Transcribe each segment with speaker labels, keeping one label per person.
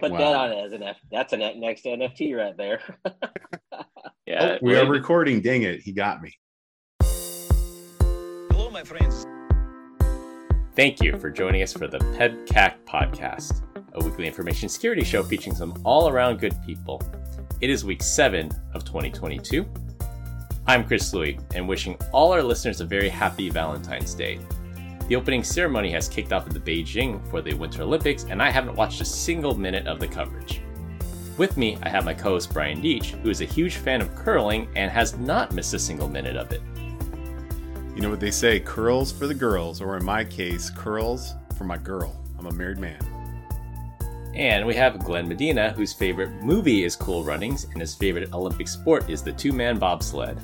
Speaker 1: Put wow. that on as an F. That's a next NFT right there.
Speaker 2: yeah, oh, we are recording. Dang it, he got me.
Speaker 3: Hello, my friends. Thank you for joining us for the PEBCAK podcast, a weekly information security show featuring some all-around good people. It is week seven of 2022. I'm Chris Louie, and wishing all our listeners a very happy Valentine's Day. The opening ceremony has kicked off in the Beijing for the Winter Olympics, and I haven't watched a single minute of the coverage. With me, I have my co host Brian Deach, who is a huge fan of curling and has not missed a single minute of it.
Speaker 2: You know what they say curls for the girls, or in my case, curls for my girl. I'm a married man.
Speaker 3: And we have Glenn Medina, whose favorite movie is Cool Runnings, and his favorite Olympic sport is the two man bobsled.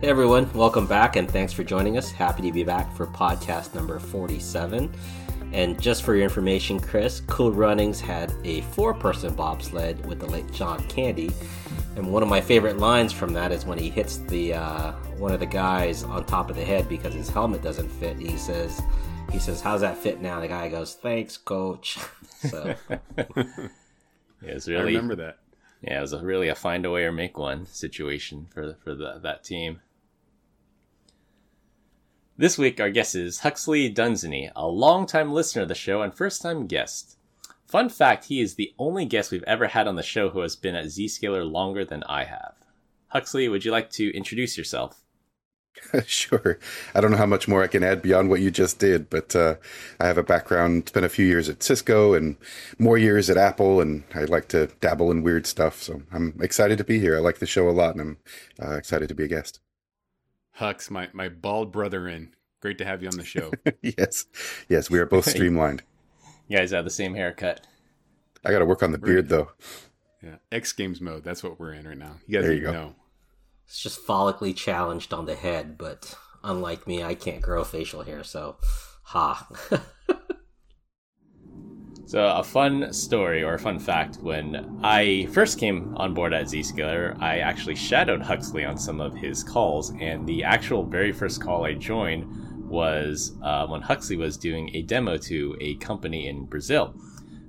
Speaker 4: Hey everyone, welcome back and thanks for joining us. Happy to be back for podcast number 47. And just for your information, Chris, Cool Runnings had a four person bobsled with the late John Candy. And one of my favorite lines from that is when he hits the uh, one of the guys on top of the head because his helmet doesn't fit. He says, he says, "How's that fit now?" The guy goes, "Thanks, coach." So,
Speaker 3: yeah, it's really. I
Speaker 2: remember that.
Speaker 3: Yeah, it was a, really a find a way or make one situation for for the, that team. This week, our guest is Huxley Dunsany, a longtime listener of the show and first time guest. Fun fact he is the only guest we've ever had on the show who has been at Zscaler longer than I have. Huxley, would you like to introduce yourself?
Speaker 5: sure. I don't know how much more I can add beyond what you just did, but uh, I have a background, spent a few years at Cisco and more years at Apple, and I like to dabble in weird stuff. So I'm excited to be here. I like the show a lot, and I'm uh, excited to be a guest.
Speaker 2: Hux, my, my bald brother in. Great to have you on the show.
Speaker 5: yes. Yes, we are both streamlined.
Speaker 3: you guys have the same haircut.
Speaker 5: I got to work on the beard, though.
Speaker 2: Yeah. X Games mode. That's what we're in right now. You guys there you go. know.
Speaker 4: It's just follically challenged on the head, but unlike me, I can't grow facial hair, so ha.
Speaker 3: So, a fun story or a fun fact when I first came on board at Zscaler, I actually shadowed Huxley on some of his calls, and the actual very first call I joined was uh, when Huxley was doing a demo to a company in Brazil.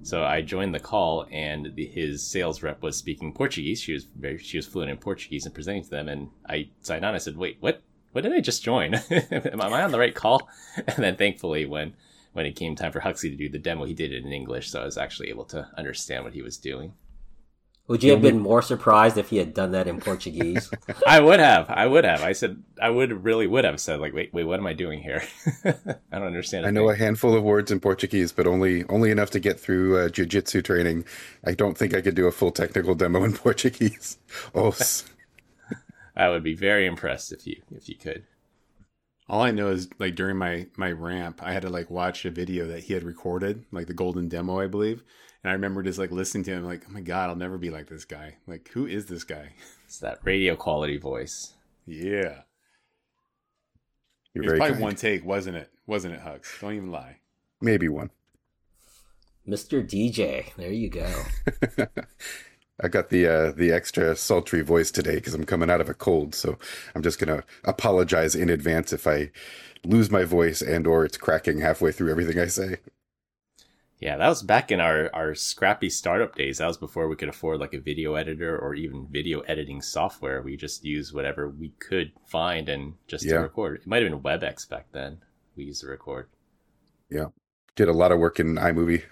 Speaker 3: So I joined the call, and the, his sales rep was speaking Portuguese. She was very, she was fluent in Portuguese and presenting to them. And I signed on. I said, "Wait, what? What did I just join? Am I on the right call?" And then thankfully, when when it came time for Huxley to do the demo, he did it in English, so I was actually able to understand what he was doing.
Speaker 4: Would you have been more surprised if he had done that in Portuguese?
Speaker 3: I would have. I would have. I said I would really would have said like, wait, wait, what am I doing here? I don't understand.
Speaker 5: I know thing. a handful of words in Portuguese, but only only enough to get through uh, jiu-jitsu training. I don't think I could do a full technical demo in Portuguese. Oh,
Speaker 3: I would be very impressed if you if you could.
Speaker 2: All I know is like during my my ramp, I had to like watch a video that he had recorded, like the golden demo, I believe. And I remember just like listening to him, like, oh my god, I'll never be like this guy. Like, who is this guy?
Speaker 3: It's that radio quality voice.
Speaker 2: Yeah. You're it was probably kind. one take, wasn't it? Wasn't it, Hux? Don't even lie.
Speaker 5: Maybe one.
Speaker 4: Mr. DJ, there you go.
Speaker 5: I got the uh, the extra sultry voice today because I'm coming out of a cold, so I'm just gonna apologize in advance if I lose my voice and or it's cracking halfway through everything I say.
Speaker 3: Yeah, that was back in our our scrappy startup days. That was before we could afford like a video editor or even video editing software. We just used whatever we could find and just yeah. to record. It might have been WebEx back then. We used to record.
Speaker 5: Yeah, did a lot of work in iMovie.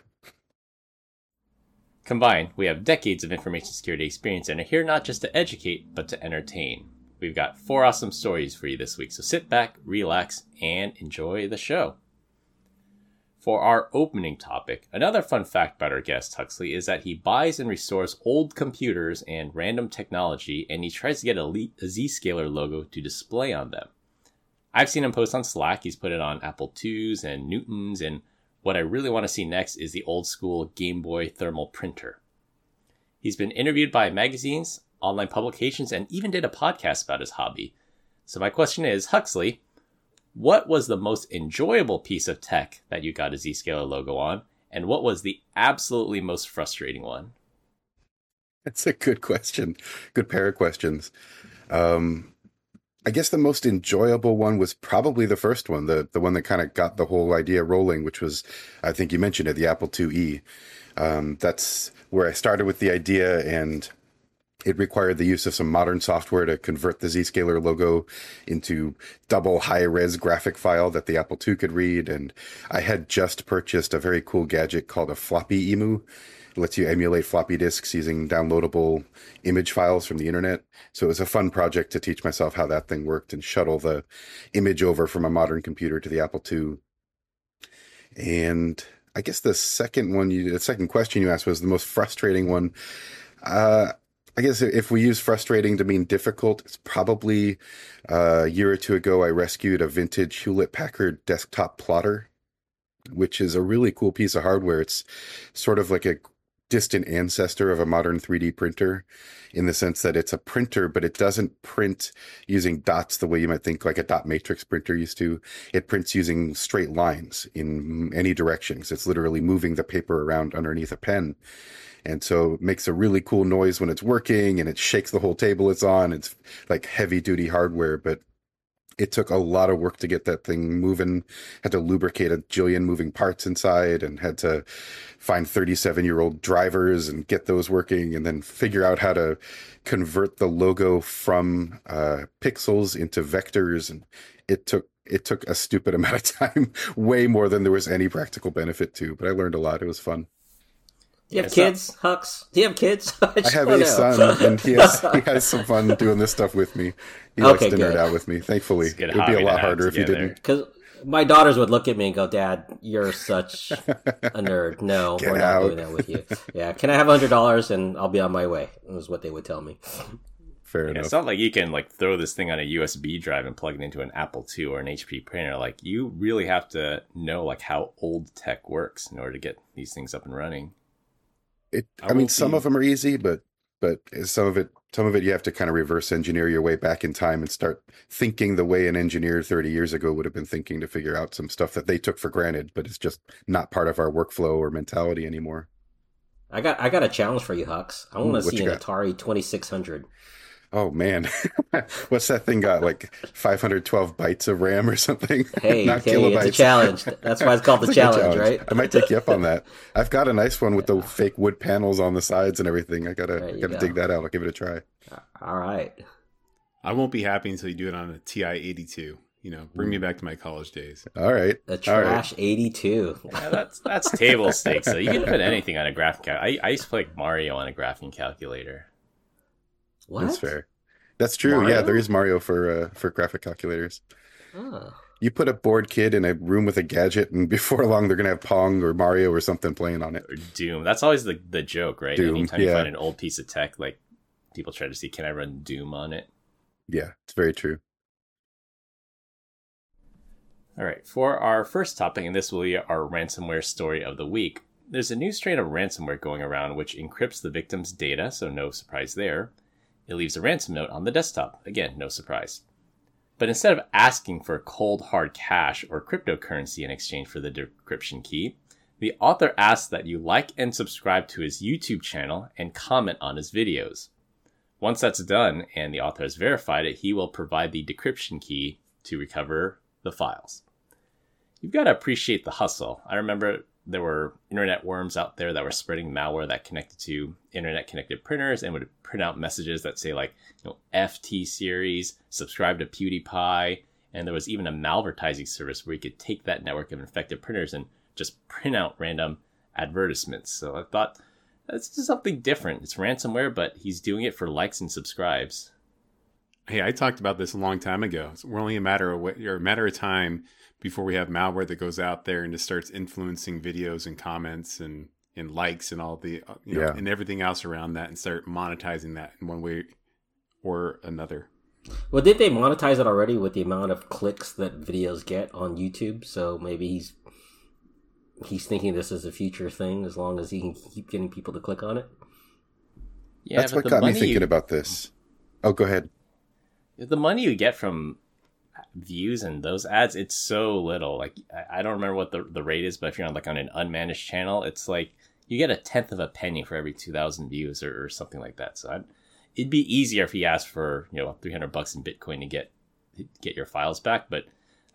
Speaker 3: Combined, we have decades of information security experience and are here not just to educate, but to entertain. We've got four awesome stories for you this week, so sit back, relax, and enjoy the show. For our opening topic, another fun fact about our guest Huxley is that he buys and restores old computers and random technology, and he tries to get a, a Zscaler logo to display on them. I've seen him post on Slack, he's put it on Apple IIs and Newtons and what I really want to see next is the old school Game Boy thermal printer. He's been interviewed by magazines, online publications, and even did a podcast about his hobby. So, my question is Huxley, what was the most enjoyable piece of tech that you got a Zscaler logo on? And what was the absolutely most frustrating one?
Speaker 5: That's a good question. Good pair of questions. Um, I guess the most enjoyable one was probably the first one, the the one that kind of got the whole idea rolling, which was, I think you mentioned it, the Apple IIe. Um, that's where I started with the idea, and it required the use of some modern software to convert the Zscaler logo into double high res graphic file that the Apple II could read. And I had just purchased a very cool gadget called a floppy emu. Lets you emulate floppy disks using downloadable image files from the internet. So it was a fun project to teach myself how that thing worked and shuttle the image over from a modern computer to the Apple II. And I guess the second one, you, the second question you asked was the most frustrating one. Uh, I guess if we use frustrating to mean difficult, it's probably uh, a year or two ago I rescued a vintage Hewlett Packard desktop plotter, which is a really cool piece of hardware. It's sort of like a distant ancestor of a modern 3D printer in the sense that it's a printer, but it doesn't print using dots the way you might think like a dot matrix printer used to. It prints using straight lines in any directions. It's literally moving the paper around underneath a pen. And so it makes a really cool noise when it's working and it shakes the whole table it's on. It's like heavy duty hardware, but it took a lot of work to get that thing moving. Had to lubricate a jillion moving parts inside and had to find 37 year old drivers and get those working and then figure out how to convert the logo from uh, pixels into vectors. And it took, it took a stupid amount of time, way more than there was any practical benefit to, but I learned a lot. It was fun.
Speaker 4: Do you have kids, Hux? Do you have kids?
Speaker 5: I, I have a know. son, and he has he has some fun doing this stuff with me. He likes okay, to nerd out with me. Thankfully, it would be a lot harder if you didn't.
Speaker 4: Because my daughters would look at me and go, "Dad, you're such a nerd. No, Get we're not doing that with you. Yeah, can I have hundred dollars and I'll be on my way?" Was what they would tell me.
Speaker 3: Fair yeah, enough. It's not like you can like throw this thing on a USB drive and plug it into an Apple II or an HP printer. Like you really have to know like how old tech works in order to get these things up and running.
Speaker 5: It. I, I mean, some of them are easy, but but some of it some of it you have to kind of reverse engineer your way back in time and start thinking the way an engineer 30 years ago would have been thinking to figure out some stuff that they took for granted but it's just not part of our workflow or mentality anymore
Speaker 4: i got i got a challenge for you hux i want to see an got? atari 2600
Speaker 5: Oh man, what's that thing got? Like 512 bytes of RAM or something?
Speaker 4: Hey, Not hey kilobytes. it's a challenge. That's why it's called the challenge, challenge, right?
Speaker 5: I might take you up on that. I've got a nice one with the fake wood panels on the sides and everything. I gotta, gotta go. dig that out. I'll give it a try.
Speaker 4: Uh, all right.
Speaker 2: I won't be happy until you do it on a TI 82. You know, bring me back to my college days.
Speaker 5: All right.
Speaker 4: A trash right. 82.
Speaker 3: Yeah, that's that's table stakes. So you can put anything on a graphing. I, I used to play Mario on a graphing calculator.
Speaker 5: What? That's fair. That's true. Mario? Yeah, there is Mario for uh, for graphic calculators. Oh. You put a bored kid in a room with a gadget, and before long, they're gonna have Pong or Mario or something playing on it.
Speaker 3: Or Doom. That's always the the joke, right? Doom, Anytime yeah. you find an old piece of tech, like people try to see, can I run Doom on it?
Speaker 5: Yeah, it's very true.
Speaker 3: All right, for our first topic, and this will be our ransomware story of the week. There's a new strain of ransomware going around which encrypts the victim's data, so no surprise there it leaves a ransom note on the desktop. Again, no surprise. But instead of asking for cold hard cash or cryptocurrency in exchange for the decryption key, the author asks that you like and subscribe to his YouTube channel and comment on his videos. Once that's done and the author has verified it, he will provide the decryption key to recover the files. You've got to appreciate the hustle. I remember there were internet worms out there that were spreading malware that connected to internet connected printers and would print out messages that say like you know ft series subscribe to pewdiepie. And there was even a malvertising service where you could take that network of infected printers and just print out random advertisements. So i thought that's just something different. It's ransomware but he's doing it for likes and subscribes.
Speaker 2: Hey i talked about this a long time ago. We're only a matter of what, or a matter of time before we have malware that goes out there and just starts influencing videos and comments and and likes and all the uh, you know, yeah. and everything else around that and start monetizing that in one way or another.
Speaker 4: Well, did they monetize it already with the amount of clicks that videos get on YouTube? So maybe he's he's thinking this is a future thing as long as he can keep getting people to click on it.
Speaker 5: Yeah, that's what got me thinking about this. Oh, go ahead.
Speaker 3: The money you get from views and those ads, it's so little. Like I don't remember what the the rate is, but if you're on like on an unmanaged channel, it's like you get a tenth of a penny for every two thousand views or, or, something like that. So I'd, it'd be easier if he asked for you know three hundred bucks in Bitcoin to get get your files back. But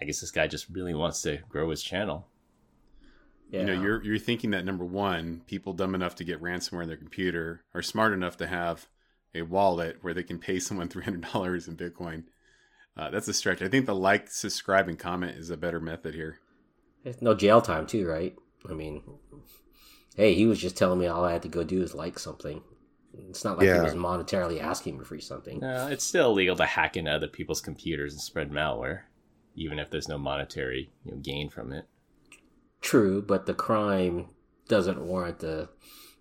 Speaker 3: I guess this guy just really wants to grow his channel.
Speaker 2: You know, you're you're thinking that number one, people dumb enough to get ransomware in their computer are smart enough to have a wallet where they can pay someone three hundred dollars in Bitcoin. Uh, that's a stretch. I think the like, subscribe, and comment is a better method here.
Speaker 4: It's no jail time too, right? I mean, hey, he was just telling me all I had to go do is like something. It's not like
Speaker 5: Yeah.
Speaker 4: he was monetarily asking me for something.
Speaker 3: No, it's still illegal to hack into other people's computers and spread malware, even if there's no monetary you know, gain from it.
Speaker 4: True, but the crime doesn't warrant the,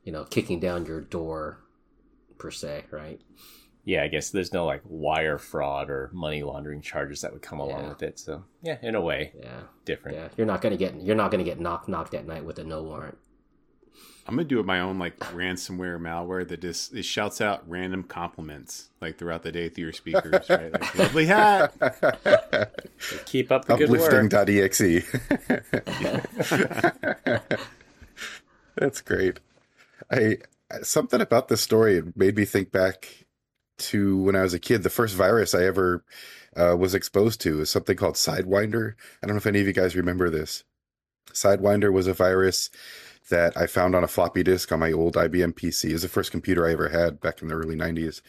Speaker 4: you know, kicking down your door, per se, right?
Speaker 3: Yeah, I guess there's no like wire fraud or money laundering charges that would come along
Speaker 4: Yeah.
Speaker 3: with it. So yeah, in a way,
Speaker 4: Yeah,
Speaker 3: different.
Speaker 4: yeah. You're not gonna get you're not gonna get knocked knocked at night with a no warrant.
Speaker 2: I'm gonna do it my own like ransomware malware that just it shouts out random compliments like throughout the day through your speakers, right? Like, Lovely hat.
Speaker 3: Keep up the good work.
Speaker 5: Uplifting.exe. That's great. I something about this story it made me think back to when I was a kid. The first virus I ever uh, was exposed to is something called Sidewinder. I don't know if any of you guys remember this. Sidewinder was a virus that I found on a floppy disk on my old IBM PC. It was the first computer I ever had back in the early 90s.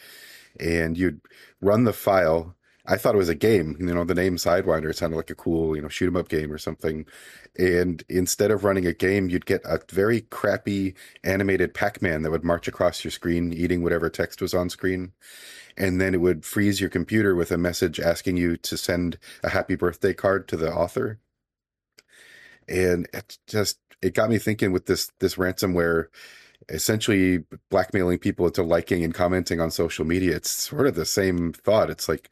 Speaker 5: And you'd run the file. I thought it was a game. You know, the name Sidewinder sounded like a cool, you know, shoot 'em up game or something. And instead of running a game, you'd get a very crappy animated Pac-Man that would march across your screen, eating whatever text was on screen. And then it would freeze your computer with a message asking you to send a happy birthday card to the author. And it just it got me thinking with this this ransomware essentially blackmailing people into liking and commenting on social media. It's sort of the same thought. It's like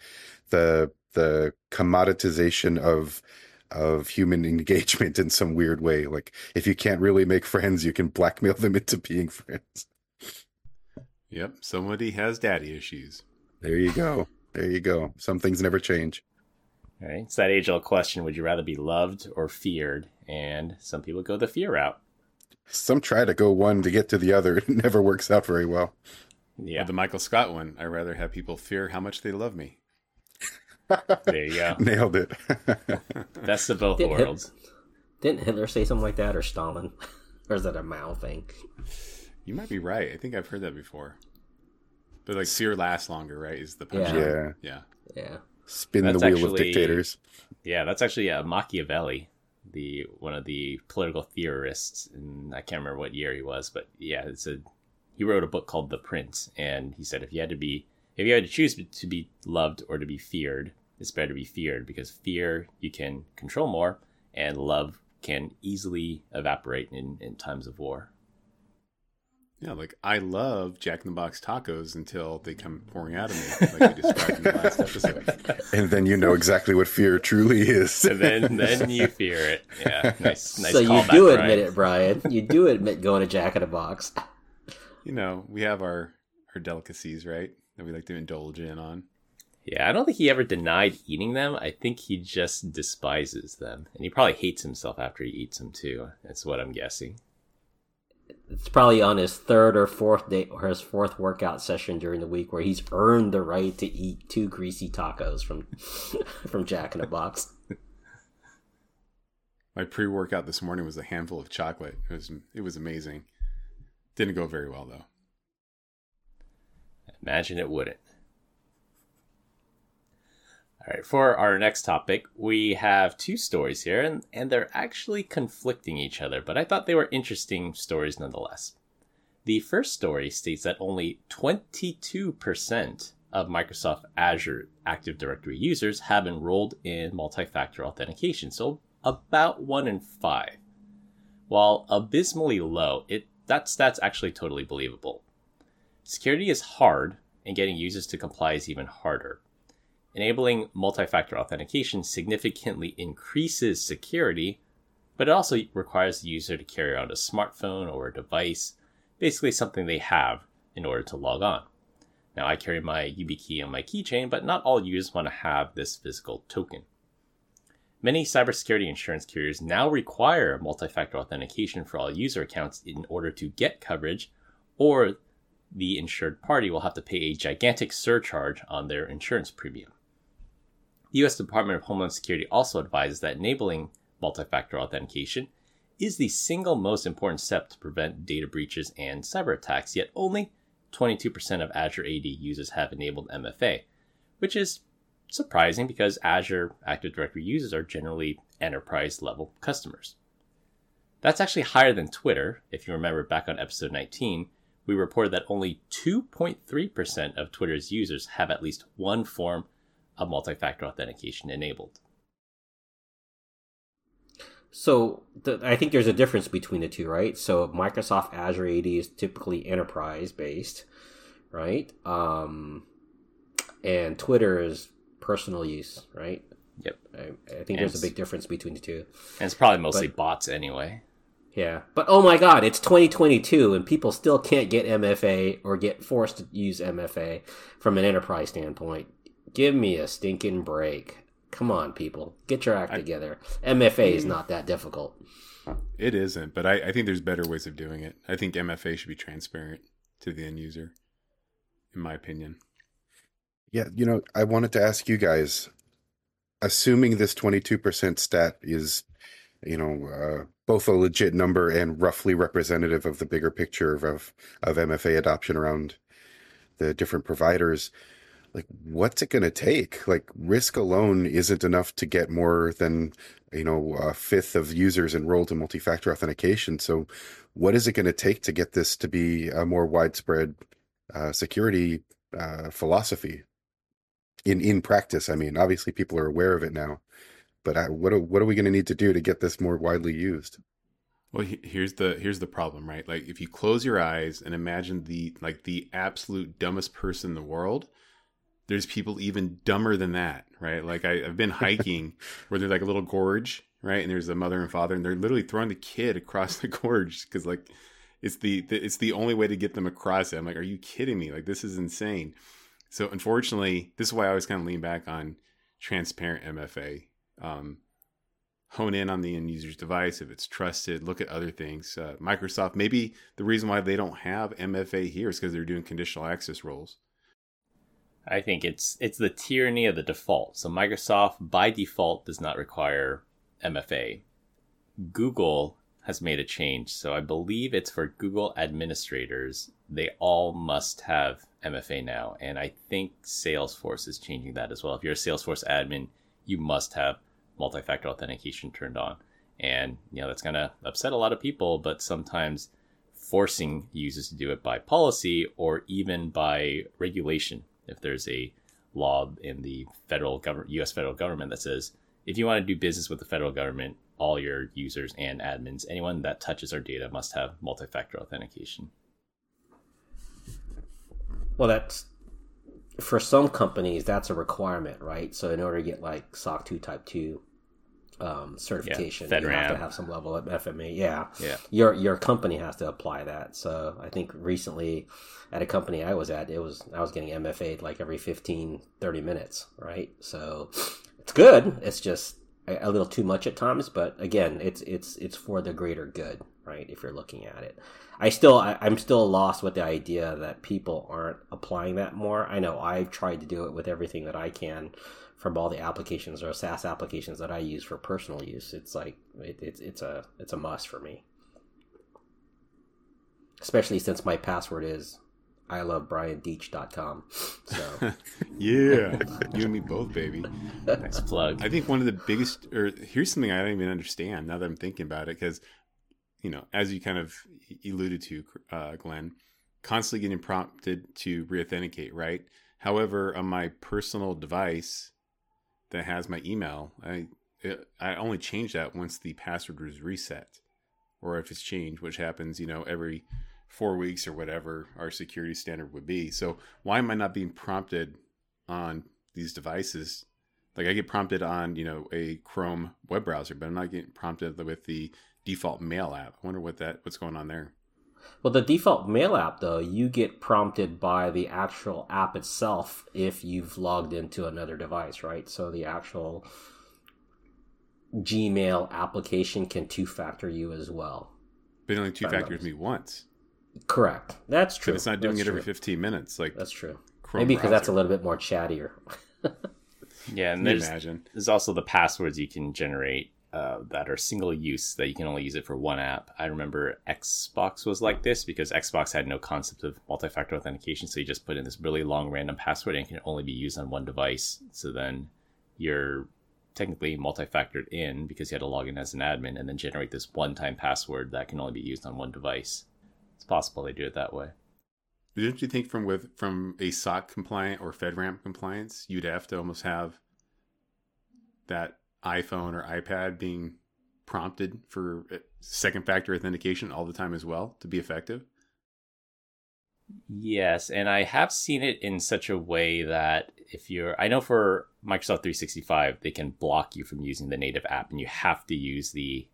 Speaker 5: the the commoditization of of human engagement in some weird way. Like if you can't really make friends, you can blackmail them into being friends.
Speaker 2: Yep, somebody has daddy issues.
Speaker 5: There you go. There you go. Some things never change.
Speaker 3: All right, it's that age-old question: Would you rather be loved or feared? And some people go the fear route.
Speaker 5: Some try to go one to get to the other. It never works out very well.
Speaker 3: Yeah,
Speaker 2: Or the Michael Scott one. I rather have people fear how much they love me.
Speaker 3: there you go.
Speaker 5: Nailed it.
Speaker 3: Best of both
Speaker 4: Did Hit-
Speaker 3: worlds.
Speaker 4: Didn't Hitler say something like that, or Stalin, or is that a Mao thing?
Speaker 2: You might be right. I think I've heard that before. But like fear lasts longer, right? Is the punchline.
Speaker 5: yeah.
Speaker 2: Yeah.
Speaker 4: Yeah,
Speaker 5: Spin
Speaker 3: That's
Speaker 5: the wheel of
Speaker 3: actually-
Speaker 5: dictators.
Speaker 3: Yeah, that's actually uh, Machiavelli, the one of the political theorists, and I can't remember what year he was, but yeah, it's a he wrote a book called The Prince, and he said if you had to be if you had to choose to be loved or to be feared, it's better to be feared because fear you can control more, and love can easily evaporate in, in times of war.
Speaker 2: Yeah, like I love Jack in the Box tacos until they come pouring out of me, like we described in the last episode.
Speaker 5: And then you know exactly what fear truly is.
Speaker 3: And then then you fear it. Yeah, nice nice.
Speaker 4: so you do
Speaker 3: Brian.
Speaker 4: admit it, Brian. You do admit going to Jack in the Box.
Speaker 2: You know, we have our our delicacies, right? That we like to indulge in on.
Speaker 3: Yeah, I don't think he ever denied eating them. I think he just despises them. And he probably hates himself after he eats them too. That's what I'm guessing.
Speaker 4: It's probably on his third or fourth day or his fourth workout session during the week where he's earned the right to eat two greasy tacos from from Jack in a Box.
Speaker 2: My pre-workout this morning was a handful of chocolate. It was it was amazing. Didn't go very well though.
Speaker 3: Imagine it wouldn't. All right, for our next topic, we have two stories here, and, and they're actually conflicting each other, but I thought they were interesting stories nonetheless. The first story states that only 22% of Microsoft Azure Active Directory users have enrolled in multi factor authentication, so about one in five. While abysmally low, it that stat's actually totally believable. Security is hard, and getting users to comply is even harder. Enabling multi factor authentication significantly increases security, but it also requires the user to carry around a smartphone or a device, basically something they have in order to log on. Now, I carry my YubiKey on my keychain, but not all users want to have this physical token. Many cybersecurity insurance carriers now require multi factor authentication for all user accounts in order to get coverage, or the insured party will have to pay a gigantic surcharge on their insurance premium. The U.S. Department of Homeland Security also advises that enabling multi factor authentication is the single most important step to prevent data breaches and cyber attacks, yet only 22% of Azure AD users have enabled MFA, which is surprising because Azure Active Directory users are generally enterprise level customers. That's actually higher than Twitter. If you remember back on episode 19, we reported that only 2.3% of Twitter's users have at least one form of multi factor authentication enabled.
Speaker 4: So the, I think there's a difference between the two, right? So Microsoft Azure AD is typically enterprise based, right? Um, and Twitter is personal use, right?
Speaker 3: Yep.
Speaker 4: I, I think there's a big difference between the two.
Speaker 3: And it's probably mostly but, bots anyway.
Speaker 4: Yeah. But oh my god, it's 2022 and people still can't get MFA or get forced to use MFA from an enterprise standpoint. Give me a stinking break. Come on, people. Get your act I, together. MFA is not that difficult.
Speaker 2: It isn't, but I, I think there's better ways of doing it. I think MFA should be transparent to the end user, in my opinion.
Speaker 5: Yeah, you know, I wanted to ask you guys, assuming this 22% stat is, you know, uh, both a legit number and roughly representative of the bigger picture of, of MFA adoption around the different providers, like what's it going to take? Like risk alone isn't enough to get more than you know a fifth of users enrolled in multi-factor authentication. So what is it going to take to get this to be a more widespread uh, security uh, philosophy? In in practice i mean obviously people are aware of it now but I, what what are we going to need to do to get this more widely used?
Speaker 2: Well, here's the here's the problem, right? Like if you close your eyes and imagine the like the absolute dumbest person in the world, there's people even dumber than that, right? Like I, have been hiking where there's like a little gorge, right? And there's a mother and father, and they're literally throwing the kid across the gorge because like it's the, the, it's the only way to get them across it. I'm like, are you kidding me? Like this is insane. So unfortunately, this is why I always kind of lean back on transparent MFA. Um, hone in on the end user's device if it's trusted. Look at other things. Uh, Microsoft, maybe the reason why they don't have MFA here is because they're doing conditional access roles.
Speaker 3: I think it's it's the tyranny of the default. So Microsoft by default does not require MFA. Google has made a change. So I believe it's for Google administrators. They all must have MFA now. And I think Salesforce is changing that as well. If you're a Salesforce admin, you must have multi-factor authentication turned on. And you know that's gonna upset a lot of people, but sometimes forcing users to do it by policy or even by regulation if there's a law in the federal government, U.S. federal government that says if you want to do business with the federal government, all your users and admins, anyone that touches our data, must have multi-factor authentication.
Speaker 4: Well, that's for some companies that's a requirement, right? So in order to get like SOC 2 Type 2 um, certification. Yeah, you have to have some level of FMA. Yeah,
Speaker 3: yeah.
Speaker 4: Your your company has to apply that. So I think recently, at a company I was at, it was I was getting MFA'd like every 15, 30 minutes, right? So it's good. It's just a, a little too much at times, but again, it's it's it's for the greater good, right? If you're looking at it. I still I, I'm still lost with the idea that people aren't applying that more. I know I've tried to do it with everything that I can from all the applications or SaaS applications that I use for personal use. It's like it, it's it's a it's a must for me. Especially since my password is I love briandeech.com. So
Speaker 2: Yeah. you and me both, baby.
Speaker 3: nice plug.
Speaker 2: I think one of the biggest or here's something I don't even understand now that I'm thinking about it, because you know, as you kind of alluded to, uh, Glenn, constantly getting prompted to reauthenticate, right? However, on my personal device, that has my email, I it, I only change that once the password was reset, or if it's changed, which happens, you know, every four weeks or whatever our security standard would be. So why am I not being prompted on these devices? Like I get prompted on, you know, a Chrome web browser, but I'm not getting prompted with the default mail app. I wonder what that what's going on there.
Speaker 4: Well, the default mail app, though, you get prompted by the actual app itself if you've logged into another device, right? So the actual Gmail application can two factor you as well.
Speaker 2: But it only two factors me once.
Speaker 4: Correct. That's true.
Speaker 2: But it's not doing
Speaker 4: that's
Speaker 2: it every 15 minutes. Like
Speaker 4: That's true. Chrome Maybe because that's a little bit more chattier.
Speaker 3: Yeah, and
Speaker 2: Can
Speaker 3: there's
Speaker 2: imagine?
Speaker 3: there's also the passwords you can generate uh, that are single use that you can only use it for one app. I remember Xbox was like this because Xbox had no concept of multi-factor authentication, so you just put in this really long random password and it can only be used on one device. So then you're technically multi-factored in because you had to log in as an admin and then generate this one-time password that can only be used on one device. It's possible they do it that way.
Speaker 2: Didn't you think from with from a SOC compliant or FedRAMP compliance, you'd have to almost have that iPhone or iPad being prompted for uh, second factor authentication all the time as well to be effective?
Speaker 3: Yes, and I have seen it in such a way that if you're, I know for Microsoft 365, they can block you from using the native app, and you have to use the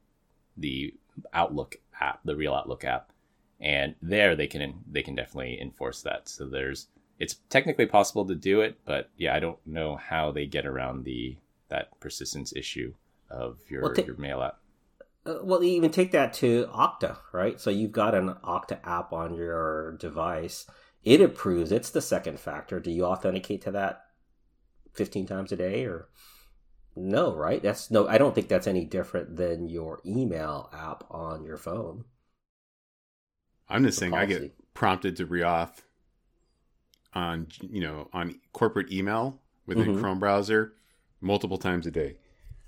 Speaker 3: the Outlook app, the real Outlook app, and there they can they can definitely enforce that. So there's, it's technically possible to do it, but yeah, I don't know how they get around the that persistence issue of your
Speaker 4: Well, ta-
Speaker 3: your mail app.
Speaker 4: Uh, well, you even take that to Okta, right? So you've got an Okta app on your device. It approves. It's the second factor. Do you authenticate to that 15 times a day or no, right? That's no I don't think that's any different than your email app on your phone.
Speaker 2: I'm just
Speaker 4: The
Speaker 2: saying I get prompted to reauth on you know on corporate email within
Speaker 4: Mhm.
Speaker 2: Chrome browser multiple times a day.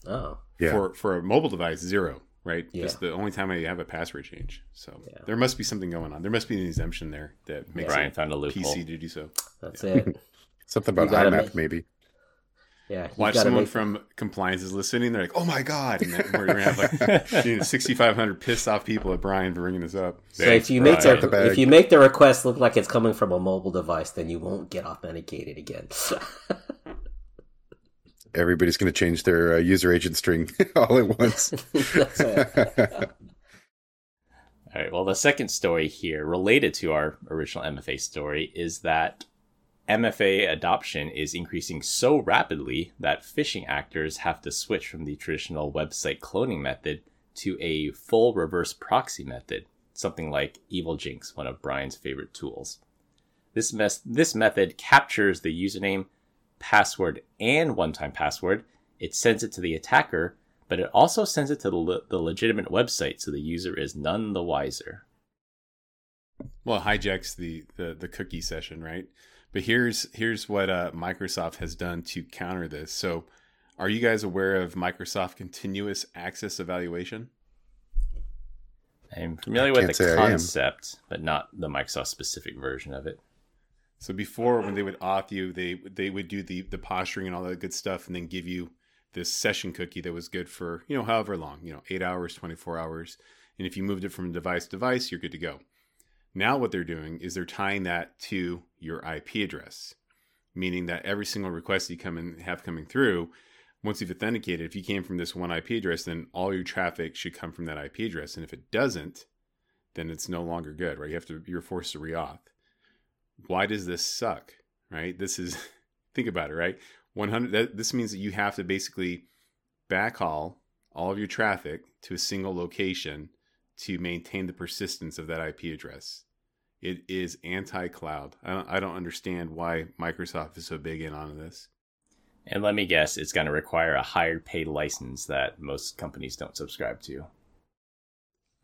Speaker 4: Oh.
Speaker 5: Yeah.
Speaker 2: For for a mobile device, zero. Right,
Speaker 4: Yeah.
Speaker 2: just the only time I have a password change. So
Speaker 4: Yeah.
Speaker 2: there must be something going on. There must be an exemption there that makes
Speaker 3: Brian
Speaker 2: it
Speaker 3: found a loophole.
Speaker 2: PC to do so.
Speaker 4: That's it.
Speaker 5: Something about
Speaker 4: You
Speaker 5: IMAP,
Speaker 4: make-
Speaker 5: maybe.
Speaker 4: Yeah.
Speaker 2: Watch someone
Speaker 4: make-
Speaker 2: from compliance is listening. They're like, "Oh my god!" And then we're gonna have like you know, 6,500 pissed off people at Brian for bringing this up.
Speaker 4: So
Speaker 3: Thanks,
Speaker 4: if you make
Speaker 3: Brian.
Speaker 4: the,
Speaker 5: The
Speaker 4: if you make the request look like it's coming from a mobile device, then you won't get authenticated again.
Speaker 5: Everybody's going to change their uh, user agent string all at once.
Speaker 3: All right. Well, the second story here, related to our original MFA story, is that MFA adoption is increasing so rapidly that phishing actors have to switch from the traditional website cloning method to a full reverse proxy method, something like Evilginx, one of Brian's favorite tools. This, mes- this method captures the username, password, and one time password. It sends it to the attacker, but it also sends it to the, le- the legitimate website so the user is none the wiser.
Speaker 2: Well, it hijacks the, the the cookie session, right? But here's here's what uh, Microsoft has done to counter this. So, are you guys aware of Microsoft Continuous Access Evaluation?
Speaker 3: I'm familiar with the
Speaker 5: say I am.
Speaker 3: concept, but not the Microsoft specific version of it.
Speaker 2: So before, when they would auth you, they they would do the the posturing and all that good stuff, and then give you this session cookie that was good for you know however long, you know, eight hours, twenty four hours, and if you moved it from device to device, you're good to go. Now what they're doing is they're tying that to your IP address, meaning that every single request you come and have coming through, once you've authenticated, if you came from this one IP address, then all your traffic should come from that IP address, and if it doesn't, then it's no longer good, right? You have to you're forced to reauth why does this suck right? This is think about it right? 100 that, this means that you have to basically backhaul all of your traffic to a single location to maintain the persistence of that ip address. It is anti-cloud. I don't, I don't understand why microsoft is so big in on this.
Speaker 3: And let me guess, it's going to require a higher paid license that most companies don't subscribe to.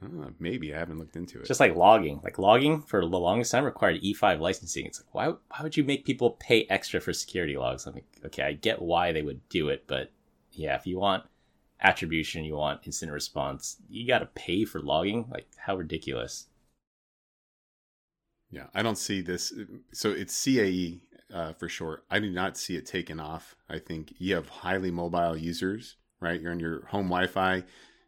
Speaker 2: Uh, maybe i haven't looked into it
Speaker 3: Just like logging. Like logging for the longest time required E5 licensing. It's like, why, why would you make people pay extra for security logs? I'm like, okay, I get why they would do it, but yeah, if you want attribution, you want instant response, you got to pay for logging? Like, how ridiculous.
Speaker 2: Yeah, I don't see this. So it's CAE uh, for short. I do not see it taken off. I think you have highly mobile users, right? You're on your home Wi-Fi,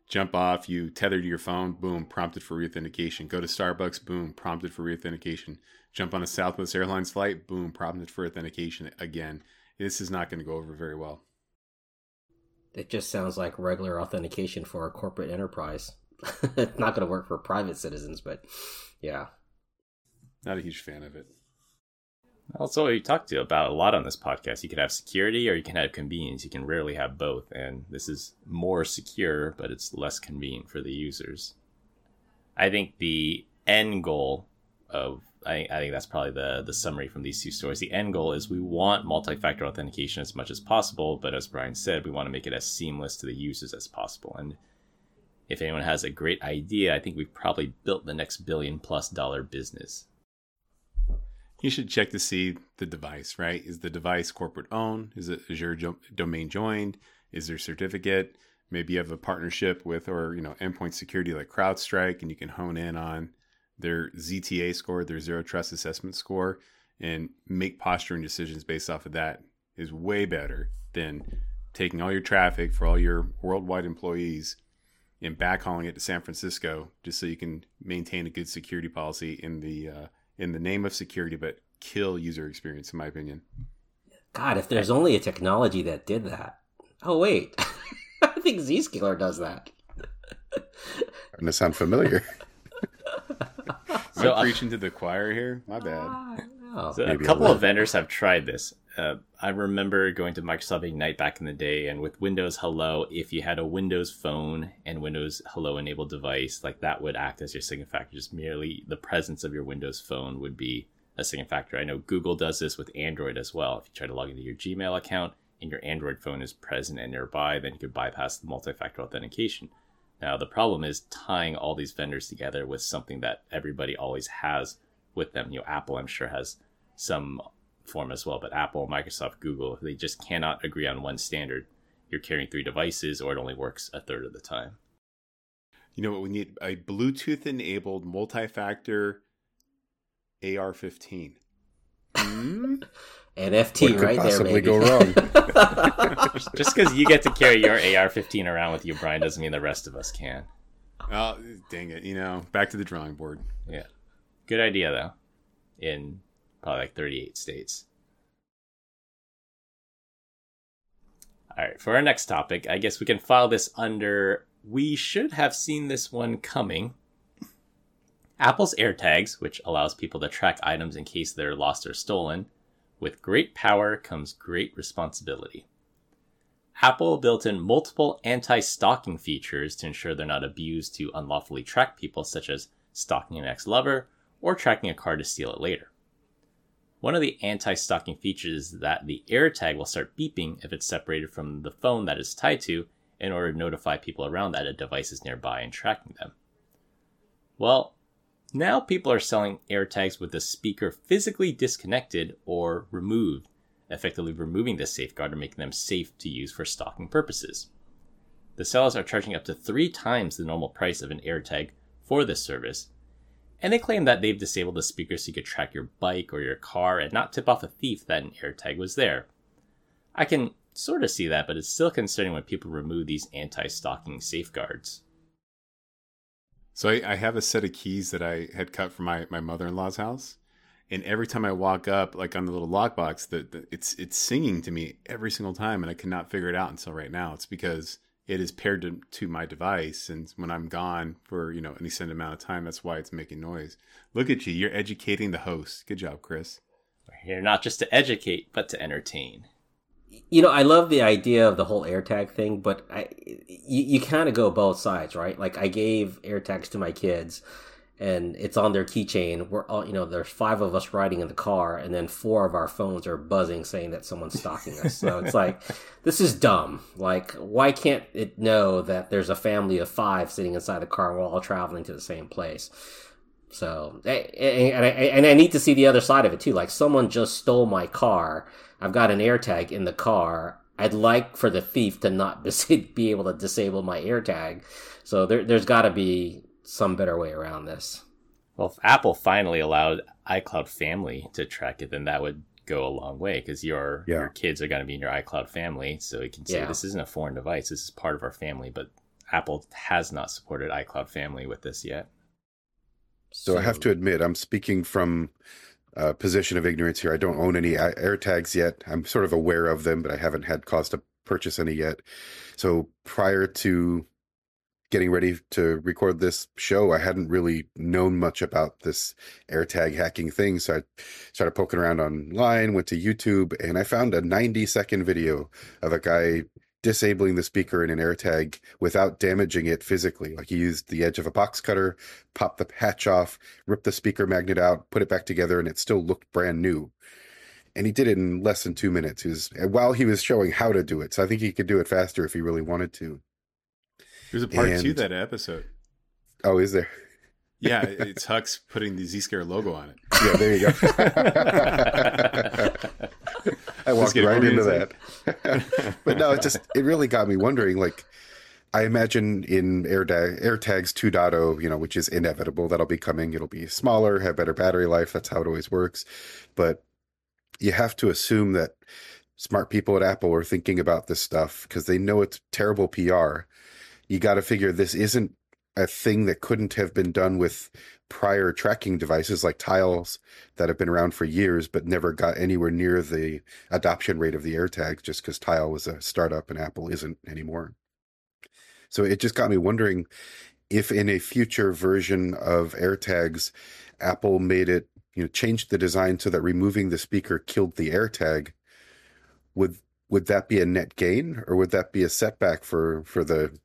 Speaker 2: jump off, you tether to your phone, boom, prompted for reauthentication. Go to Starbucks, boom, prompted for reauthentication. Jump on a Southwest Airlines flight, boom, prompted for authentication again. This is not going to go over very well.
Speaker 4: It just sounds like regular authentication for a corporate enterprise. it's not going to work for private citizens, but yeah.
Speaker 2: Not a huge fan of it.
Speaker 3: Also, we talked to about a lot on this podcast. You can have security or you can have convenience. You can rarely have both. And this is more secure, but it's less convenient for the users. I think the end goal of I, I think that's probably the the summary from these two stories. The end goal is we want multi-factor authentication as much as possible, but as Brian said, we want to make it as seamless to the users as possible. And if anyone has a great idea, I think we've probably built the next billion plus dollar business.
Speaker 2: You should check to see the device, right? Is the device corporate owned? Is it jo- domain joined? Is there certificate? Maybe you have a partnership with or you know endpoint security like CrowdStrike, and you can hone in on their ZTA score, their zero trust assessment score, and make posturing decisions based off of that is way better than taking all your traffic for all your worldwide employees and backhauling it to San Francisco just so you can maintain a good security policy in the uh, in the name of security, but kill user experience, in my opinion.
Speaker 4: God, if there's only a technology that did that. Oh wait, I think Zscaler does that.
Speaker 5: Starting to sound familiar.
Speaker 2: Am
Speaker 3: So,
Speaker 2: I
Speaker 3: uh,
Speaker 2: preaching to the choir here? My bad.
Speaker 4: Oh,
Speaker 3: So a couple of vendors have tried this. Uh, I remember going to Microsoft Ignite back in the day, and with Windows Hello, if you had a Windows Phone and Windows Hello enabled device, like that would act as your second factor. Just merely the presence of your Windows Phone would be a second factor. I know Google does this with Android as well. If you try to log into your Gmail account and your Android phone is present and nearby, then you could bypass the multi-factor authentication. Now the problem is tying all these vendors together with something that everybody always has with them. You know, Apple I'm sure has some form as well, but Apple, Microsoft, Google, they just cannot agree on one standard. You're carrying three devices, or it only works a third of the time.
Speaker 2: You know what? We need a Bluetooth enabled multi factor AR 15. Hmm?
Speaker 4: NFT
Speaker 5: What could
Speaker 4: right there,
Speaker 5: possibly
Speaker 4: baby.
Speaker 5: go wrong?
Speaker 3: Just because you get to carry your AR-15 around with you, Brian, doesn't mean the rest of us can.
Speaker 2: Oh, dang it. You know, back to the drawing board.
Speaker 3: Yeah, good idea though. In probably like 38 states. All right, for our next topic, I guess we can file this under. We should have seen this one coming. Apple's AirTags, which allows people to track items in case they're lost or stolen. With great power comes great responsibility. Apple built in multiple anti stalking features to ensure they're not abused to unlawfully track people, such as stalking an ex lover or tracking a car to steal it later. One of the anti stalking features is that the AirTag will start beeping if it's separated from the phone that it's tied to in order to notify people around that a device is nearby and tracking them. Well, now people are selling AirTags with the speaker physically disconnected or removed, effectively removing this safeguard and making them safe to use for stalking purposes. The sellers are charging up to three times the normal price of an AirTag for this service, and they claim that they've disabled the speaker so you could track your bike or your car and not tip off a thief that an AirTag was there. I can sort of see that, but it's still concerning when people remove these anti stalking safeguards.
Speaker 2: So I, I have a set of keys that I had cut from my, my mother in law's house, and every time I walk up, like on the little lockbox, the it's it's singing to me every single time, and I cannot figure it out until right now. It's because it is paired to, to my device, and when I'm gone for you know an extended amount of time, that's why it's making noise. Look at you, you're educating the host. Good job, Chris.
Speaker 3: We're here not just to educate, but to entertain.
Speaker 4: You know, I love the idea of the whole AirTag thing, but I, you, you kind of go both sides, right? Like I gave AirTags to my kids, and it's on their keychain. We're all, you know, there's five of us riding in the car, and then four of our phones are buzzing saying that someone's stalking us. So it's like, this is dumb. Like, why can't it know that there's a family of five sitting inside the car and we're all traveling to the same place? So, and I, and I need to see the other side of it too. Like, someone just stole my car. I've got an AirTag in the car. I'd like for the thief to not be able to disable my AirTag. So there, there's got to be some better way around this.
Speaker 3: Well, if Apple finally allowed iCloud Family to track it, then that would go a long way because your
Speaker 5: Yeah.
Speaker 3: your kids are going to be in your iCloud family, so you can say
Speaker 4: Yeah.
Speaker 3: this isn't a foreign device. This is part of our family. But Apple has not supported iCloud Family with this yet.
Speaker 5: So I have to admit, I'm speaking from a position of ignorance here. I don't own any AirTags yet. I'm sort of aware of them, but I haven't had cause to purchase any yet. So prior to getting ready to record this show, I hadn't really known much about this AirTag hacking thing. So I started poking around online, went to YouTube, and I found a 90 second video of a guy disabling the speaker in an AirTag without damaging it physically. Like he used the edge of a box cutter, popped the hatch off, ripped the speaker magnet out, put it back together, and it still looked brand new. And he did it in less than two minutes. He was, while he was showing how to do it, so I think he could do it faster if he really wanted to.
Speaker 2: There's a part
Speaker 5: And-
Speaker 2: two that episode.
Speaker 5: Oh, is there?
Speaker 2: Yeah, it's Hux putting the Zscare logo on it.
Speaker 5: Yeah, there you go. I walked right into that. but no, it just it really got me wondering. Like, I imagine in AirTag, AirTags 2.0, you know, which is inevitable, that'll be coming. It'll be smaller, have better battery life. That's how it always works. But you have to assume that smart people at Apple are thinking about this stuff because they know it's terrible PR. You got to figure this isn't a thing that couldn't have been done with prior tracking devices like tiles that have been around for years but never got anywhere near the adoption rate of the AirTag just because Tile was a startup and Apple isn't anymore. So it just got me wondering if in a future version of AirTags, Apple made it, you know, changed the design so that removing the speaker killed the AirTag, would would that be a net gain or would that be a setback for for the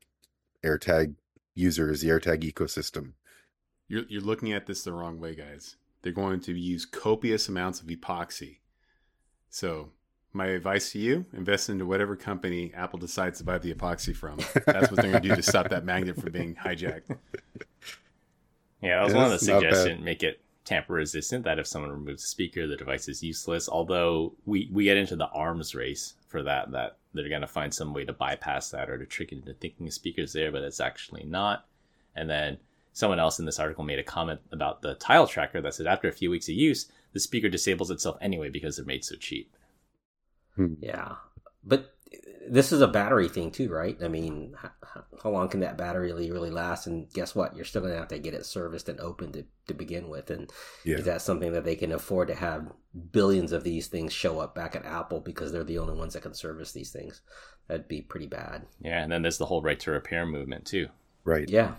Speaker 5: AirTag users, the AirTag ecosystem?
Speaker 2: You're you're looking at this the wrong way, guys. They're going to use copious amounts of epoxy. So my advice to you: invest into whatever company Apple decides to buy the epoxy from. That's what they're going to do to stop that magnet from being hijacked.
Speaker 3: Yeah, that was one of the
Speaker 5: It's not bad.
Speaker 3: suggestions. Make it tamper resistant. That if someone removes the speaker, the device is useless. Although we we get into the arms race for that, that they're going to find some way to bypass that or to trick it into thinking the speaker's there, but it's actually not. And then someone else in this article made a comment about the tile tracker that said after a few weeks of use, the speaker disables itself anyway because they're made so cheap. Hmm.
Speaker 4: Yeah, but this is a battery thing too, right? I mean, how, how long can that battery really, really last? And guess what? You're still going to have to get it serviced and opened to, to begin with. And
Speaker 5: Yeah.
Speaker 4: is that something that they can afford to have billions of these things show up back at Apple because they're the only ones that can service these things? That'd be pretty bad.
Speaker 3: Yeah, and then there's the whole right to repair movement too.
Speaker 5: Right.
Speaker 4: Yeah.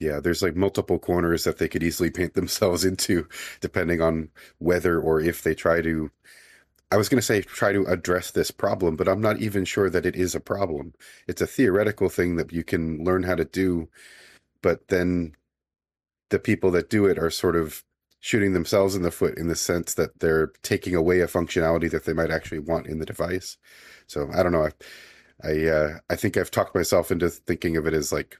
Speaker 5: Yeah, there's like multiple corners that they could easily paint themselves into, depending on whether or if they try to. I was going to say try to address this problem, but I'm not even sure that it is a problem. It's a theoretical thing that you can learn how to do, but then the people that do it are sort of shooting themselves in the foot in the sense that they're taking away a functionality that they might actually want in the device. So I don't know. I I, uh, I think I've talked myself into thinking of it as like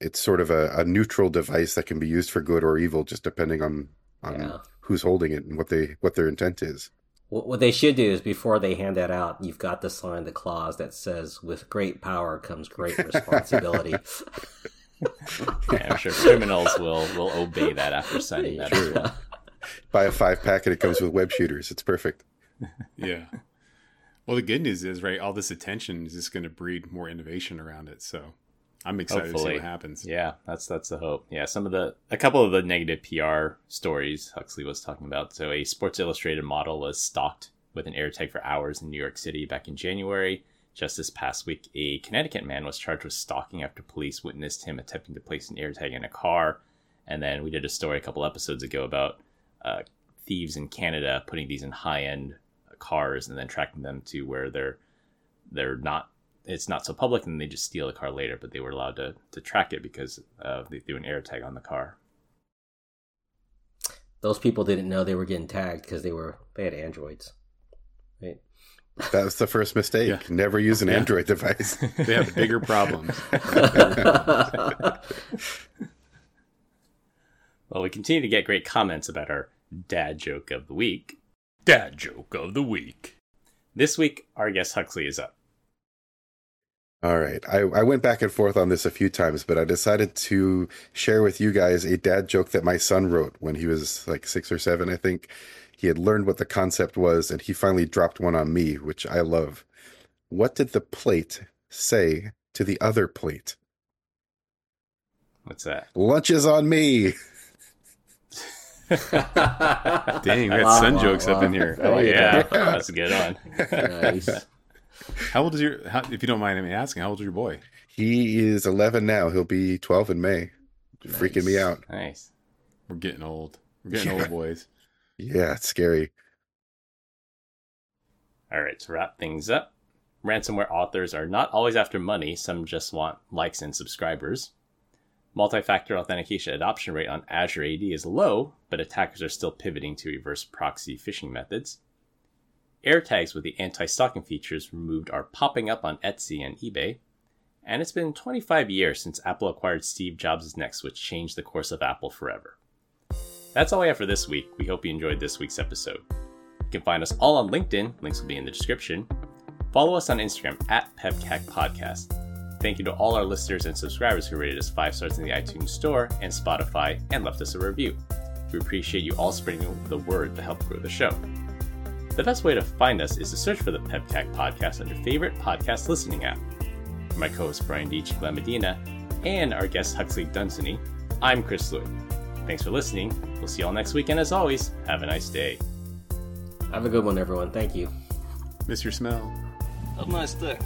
Speaker 5: it's sort of a, a neutral device that can be used for good or evil, just depending on on
Speaker 4: Yeah.
Speaker 5: who's holding it and what they what their intent is.
Speaker 4: What, what they should do is before they hand that out, you've got to sign the clause that says, with great power comes great responsibility.
Speaker 3: Yeah, I'm sure criminals will will obey that after signing that. as well.
Speaker 5: Buy a five pack and it comes with web shooters. It's perfect.
Speaker 2: Yeah. Well, the good news is, right, all this attention is just going to breed more innovation around it. So I'm excited to see what happens.
Speaker 3: Yeah, that's that's the hope. Yeah, some of the a couple of the negative PR stories Huxley was talking about. So a Sports Illustrated model was stalked with an AirTag for hours in New York City back in January. Just this past week, a Connecticut man was charged with stalking after police witnessed him attempting to place an AirTag in a car. And then we did a story a couple episodes ago about uh, thieves in Canada putting these in high-end cars and then tracking them to where they're they're not it's not so public and they just steal the car later but they were allowed to to track it because uh, they threw an air tag on the car
Speaker 4: Those people didn't know they were getting tagged because they were they had androids. Right?
Speaker 5: That was the first mistake.
Speaker 2: Yeah.
Speaker 5: Never use an
Speaker 2: Yeah.
Speaker 5: Android device.
Speaker 2: They have bigger problems.
Speaker 3: well we continue to get great comments about our dad joke of the week dad joke of the week this week our guest huxley is up
Speaker 5: All right. I, I went back and forth on this a few times, but I decided to share with you guys a dad joke that my son wrote when he was like six or seven, I think. He had learned what the concept was, and he finally dropped one on me, which I love. What did the plate say to the other plate?
Speaker 3: what's that
Speaker 5: Lunch is on me.
Speaker 2: Dang, we got
Speaker 4: Wow,
Speaker 2: son
Speaker 4: wow,
Speaker 2: jokes up in here.
Speaker 4: Oh,
Speaker 3: yeah
Speaker 4: yeah.
Speaker 3: that's a good one
Speaker 4: nice.
Speaker 2: How old is your? How, if you don't mind me asking, how old is your boy?
Speaker 5: He is 11 now. He'll be 12 in May. Freaking me out.
Speaker 3: nice
Speaker 2: We're getting old. We're getting
Speaker 5: Yeah.
Speaker 2: old, boys.
Speaker 5: Yeah, it's scary.
Speaker 3: all right to wrap things up Ransomware authors are not always after money, some just want likes and subscribers. Multi factor authentication adoption rate on Azure AD is low, but attackers are still pivoting to reverse proxy phishing methods. AirTags with the anti stalking features removed are popping up on Etsy and eBay. And it's been 25 years since Apple acquired Steve Jobs' Next, which changed the course of Apple forever. That's all we have for this week. We hope you enjoyed this week's episode. You can find us all on LinkedIn, links will be in the description. Follow us on Instagram at PEBCAK Podcast. Thank you to all our listeners and subscribers who rated us five stars in the iTunes Store and Spotify and left us a review. We appreciate you all spreading the word to help grow the show. The best way to find us is to search for the PEBCAK podcast on your favorite podcast listening app. For my co-host Brian Deitch, Glenn Medina, and our guest Huxley Dunsany, I'm Chris Lewin. Thanks for listening. We'll see you all next week, and as always, have a nice day.
Speaker 4: Have a good one, everyone. Thank you.
Speaker 2: Miss your smell.
Speaker 1: Have a nice day.